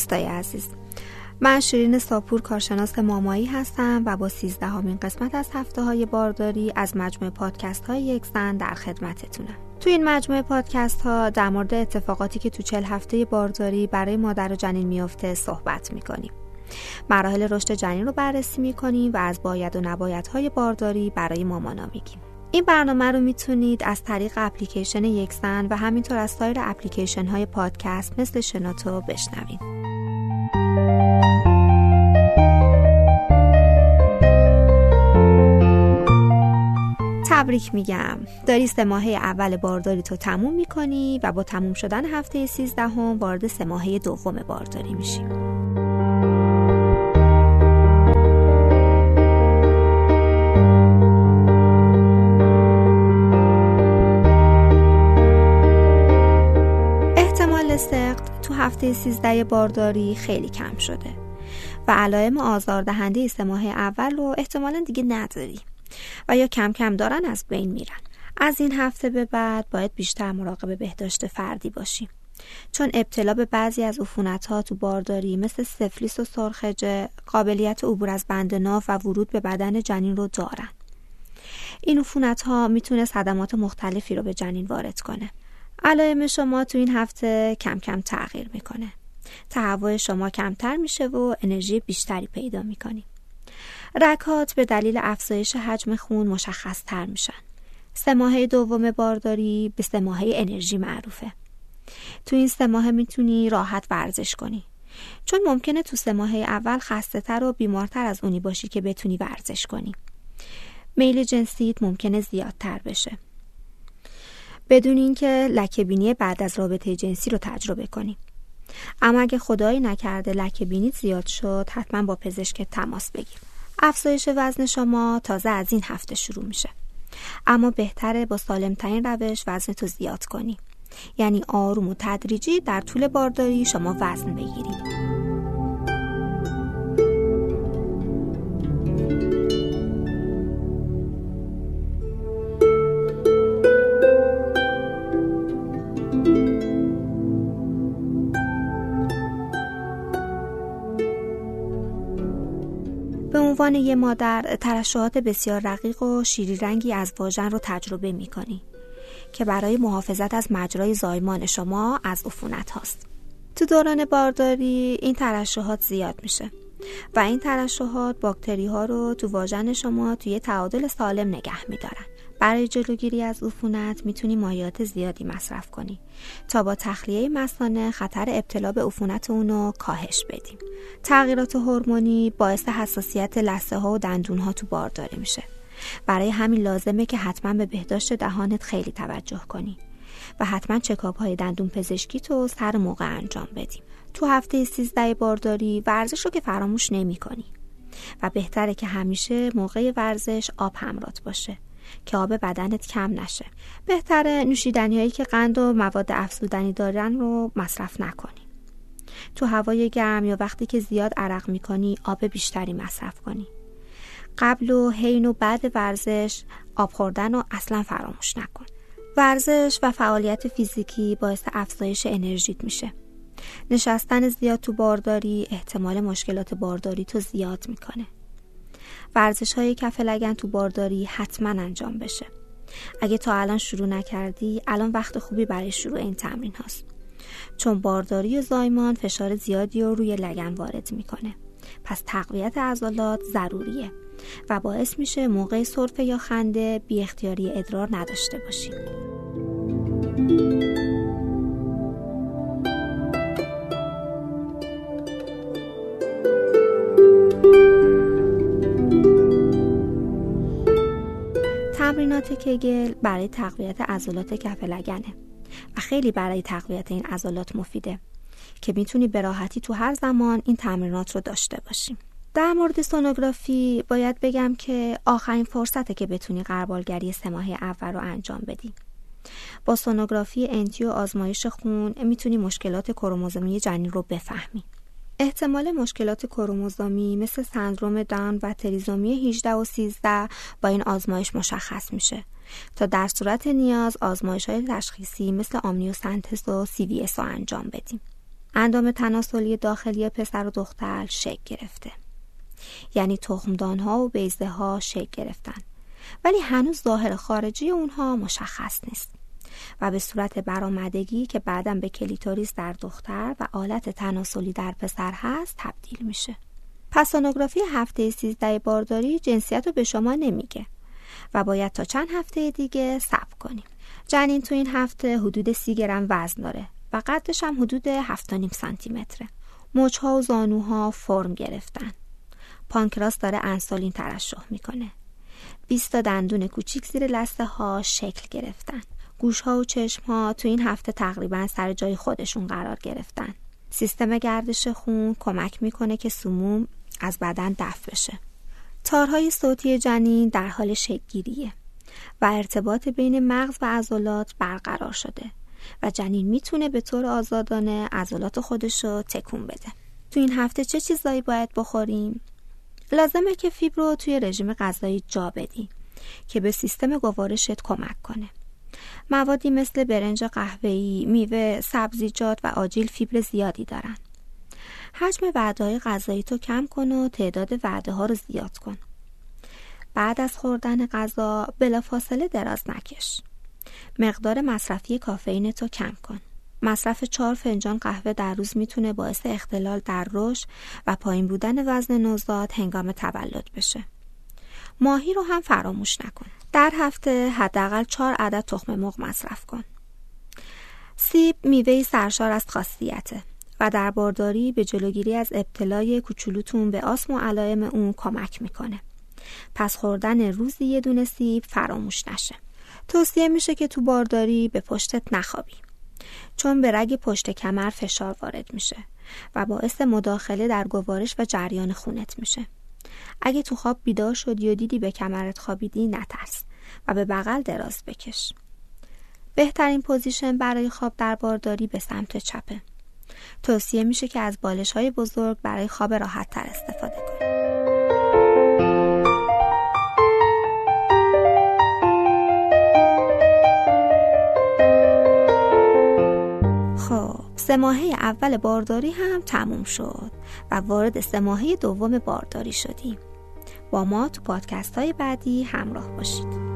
دوستای عزیز. من شیرین ساپور کارشناس مامایی هستم و با سیزدهمین قسمت از هفته های بارداری از مجموعه پادکست های یک زن در خدمتتونم. تو این مجموعه پادکست ها در مورد اتفاقاتی که تو چل هفته بارداری برای مادر و جنین میافته صحبت می‌کنیم. مراحل رشد جنین رو بررسی می‌کنیم و از باید و نبایدهای بارداری برای مامانا میگیم. این برنامه رو می‌تونید از طریق اپلیکیشن یکسن و همینطور از سایر اپلیکیشن های پادکست مثل شنوتو بشنوید. تبریک میگم. داری سه ماهه اول بارداری تو تموم می‌کنی و با تموم شدن هفته سیزدهم وارد سه ماهه دوم بارداری میشی. هفته 13 بارداری خیلی کم شده. و علائم آزاردهنده سه ماه اول رو احتمالا دیگه نداری. و یا کم کم دارن از بین میرن. از این هفته به بعد باید بیشتر مراقب بهداشت فردی باشیم. چون ابتلا به بعضی از عفونت ها تو بارداری مثل سفلیس و سرخجه قابلیت عبور از بند ناف و ورود به بدن جنین رو دارن. این عفونت ها می‌تونه صدمات مختلفی رو به جنین وارد کنه. علائم شما تو این هفته کم کم تغییر می‌کنه. تهوع شما کمتر میشه و انرژی بیشتری پیدا می‌کنی. رکات به دلیل افزایش حجم خون مشخص تر میشن. سه ماهه دوم بارداری به سه ماهه انرژی معروفه. تو این سه ماه می‌تونی راحت ورزش کنی. چون ممکنه تو سه ماهه اول خسته تر و بیمارتر از اونی باشی که بتونی ورزش کنی. میل جنسیت ممکنه زیادتر بشه. بدون اینکه لکه بینی بعد از رابطه جنسی رو تجربه کنیم. اما اگه خدایی نکرده لکه بینی زیاد شد حتما با پزشک تماس بگیر. افزایش وزن شما تازه از این هفته شروع میشه. اما بهتره با سالمترین روش وزن تو زیاد کنی. یعنی آروم و تدریجی در طول بارداری شما وزن بگیرید عنوان مادر ترشحات بسیار رقیق و شیری رنگی از واژن رو تجربه می کنی که برای محافظت از مجرای زایمان شما از عفونت هاست. تو دوران بارداری این ترشحات زیاد میشه و این ترشحات باکتری ها رو تو واژن شما توی تعادل سالم نگه میدارن. برای جلوگیری از عفونت می‌تونی مایات زیادی مصرف کنی. تا با تخلیه مسانه خطر ابتلا به عفونت اونو کاهش بدیم. تغییرات هورمونی باعث حساسیت لثه ها و دندون ها تو بارداری میشه. برای همین لازمه که حتما به بهداشت دهانت خیلی توجه کنی و حتما چکاپ های دندون پزشکی تو سر موقع انجام بدیم. تو هفته سیزده بارداری ورزش رو که فراموش نمی کنی و بهتره که همیشه موقع ورزش آب همرات باشه. که آب بدنت کم نشه. بهتره نوشیدنی هایی که قند و مواد افزودنی دارن رو مصرف نکنی. تو هوای گرم یا وقتی که زیاد عرق می‌کنی آب بیشتری مصرف کنی. قبل و حین و بعد ورزش آب خوردن رو اصلا فراموش نکن. ورزش و فعالیت فیزیکی باعث افزایش انرژیت میشه. نشستن زیاد تو بارداری احتمال مشکلات بارداری تو زیاد می‌کنه. ورزش های کف لگن تو بارداری حتما انجام بشه. اگه تا الان شروع نکردی الان وقت خوبی برای شروع این تمرین هاست. چون بارداری و زایمان فشار زیادی رو روی لگن وارد می‌کنه. پس تقویت عضلات ضروریه و باعث میشه موقع سرفه یا خنده بی اختیاری ادرار نداشته باشیم تمرینات کگل برای تقویت عضلات کف لگنه. و خیلی برای تقویت این عضلات مفیده که می‌تونی به راحتی تو هر زمان این تمرینات رو داشته باشیم در مورد سونوگرافی باید بگم که آخرین فرصته که بتونی قربالگری سه ماه اول رو انجام بدی. با سونوگرافی انتیو آزمایش خون می‌تونی مشکلات کروموزومی جنین رو بفهمی. احتمال مشکلات کروموزومی مثل سندروم دان و تریزومی 18 و 13 با این آزمایش مشخص میشه. تا در صورت نیاز آزمایش های تشخیصی مثل آمنیوسنتز و CVS رو انجام بدیم. اندام تناسلی داخلی پسر و دختر شکل گرفته. یعنی تخمدان ها و بیضه ها شکل گرفتن. ولی هنوز ظاهر خارجی اونها مشخص نیست. و به صورت برآمدگی که بعدا به کلیتوریس در دختر و آلت تناسلی در پسر هست تبدیل میشه. پس سونوگرافی هفته سیزده بارداری جنسیت رو به شما نمیگه و باید تا چند هفته دیگه صبر کنیم. جنین تو این هفته حدود سی گرم وزن داره و قدش هم حدود 7.5 سانتی متره مچها و زانوها فرم گرفتن. پانکراس داره انسولین ترشح می‌کنه. 20 تا دندون کوچیک زیر لسته ها شکل گرفتن. گوش ها و چشم ها تو این هفته تقریبا سر جای خودشون قرار گرفتن. سیستم گردش خون کمک می‌کنه که سموم از بدن دفع بشه. تارهای صوتی جنین در حال شکلگیریه و ارتباط بین مغز و عضلات برقرار شده و جنین می‌تونه به طور آزادانه عضلات خودش رو تکون بده. تو این هفته چه چیزایی باید بخوریم؟ لازمه که فیبر رو توی رژیم غذایی جا بدی که به سیستم گوارشت کمک کنه. موادی مثل برنج قهوه‌ای، میوه، سبزیجات و آجیل فیبر زیادی دارن. حجم وعده غذایی تو کم کن و تعداد وعده ها رو زیاد کن. بعد از خوردن غذا بلافاصله دراز نکش. مقدار مصرفی کافئین تو کم کن. مصرف چهار فنجان قهوه در روز می‌تونه باعث اختلال در رشد و پایین بودن وزن نوزاد هنگام تولد بشه. ماهی رو هم فراموش نکن. در هفته حداقل چهار عدد تخم مرغ مصرف کن. سیب میوه سرشار از خاصیته و در بارداری به جلوگیری از ابتلای کوچولوتون به آسم و علائم اون کمک می‌کنه. پس خوردن روزی یه دونه سیب فراموش نشه. توصیه میشه که تو بارداری به پشتت نخوابی. چون به رگ پشت کمر فشار وارد میشه و باعث مداخله در گوارش و جریان خونت میشه. اگه تو خواب بیدار شدی و دیدی به کمرت خوابیدی نترس و به بغل دراز بکش. بهترین پوزیشن برای خواب در بارداری به سمت چپه. توصیه میشه که از بالش های بزرگ برای خواب راحت تر استفاده کنید. سه ماهه اول بارداری هم تموم شد و وارد سه ماهه دوم بارداری شدیم. با ما تو پادکست های بعدی همراه باشید.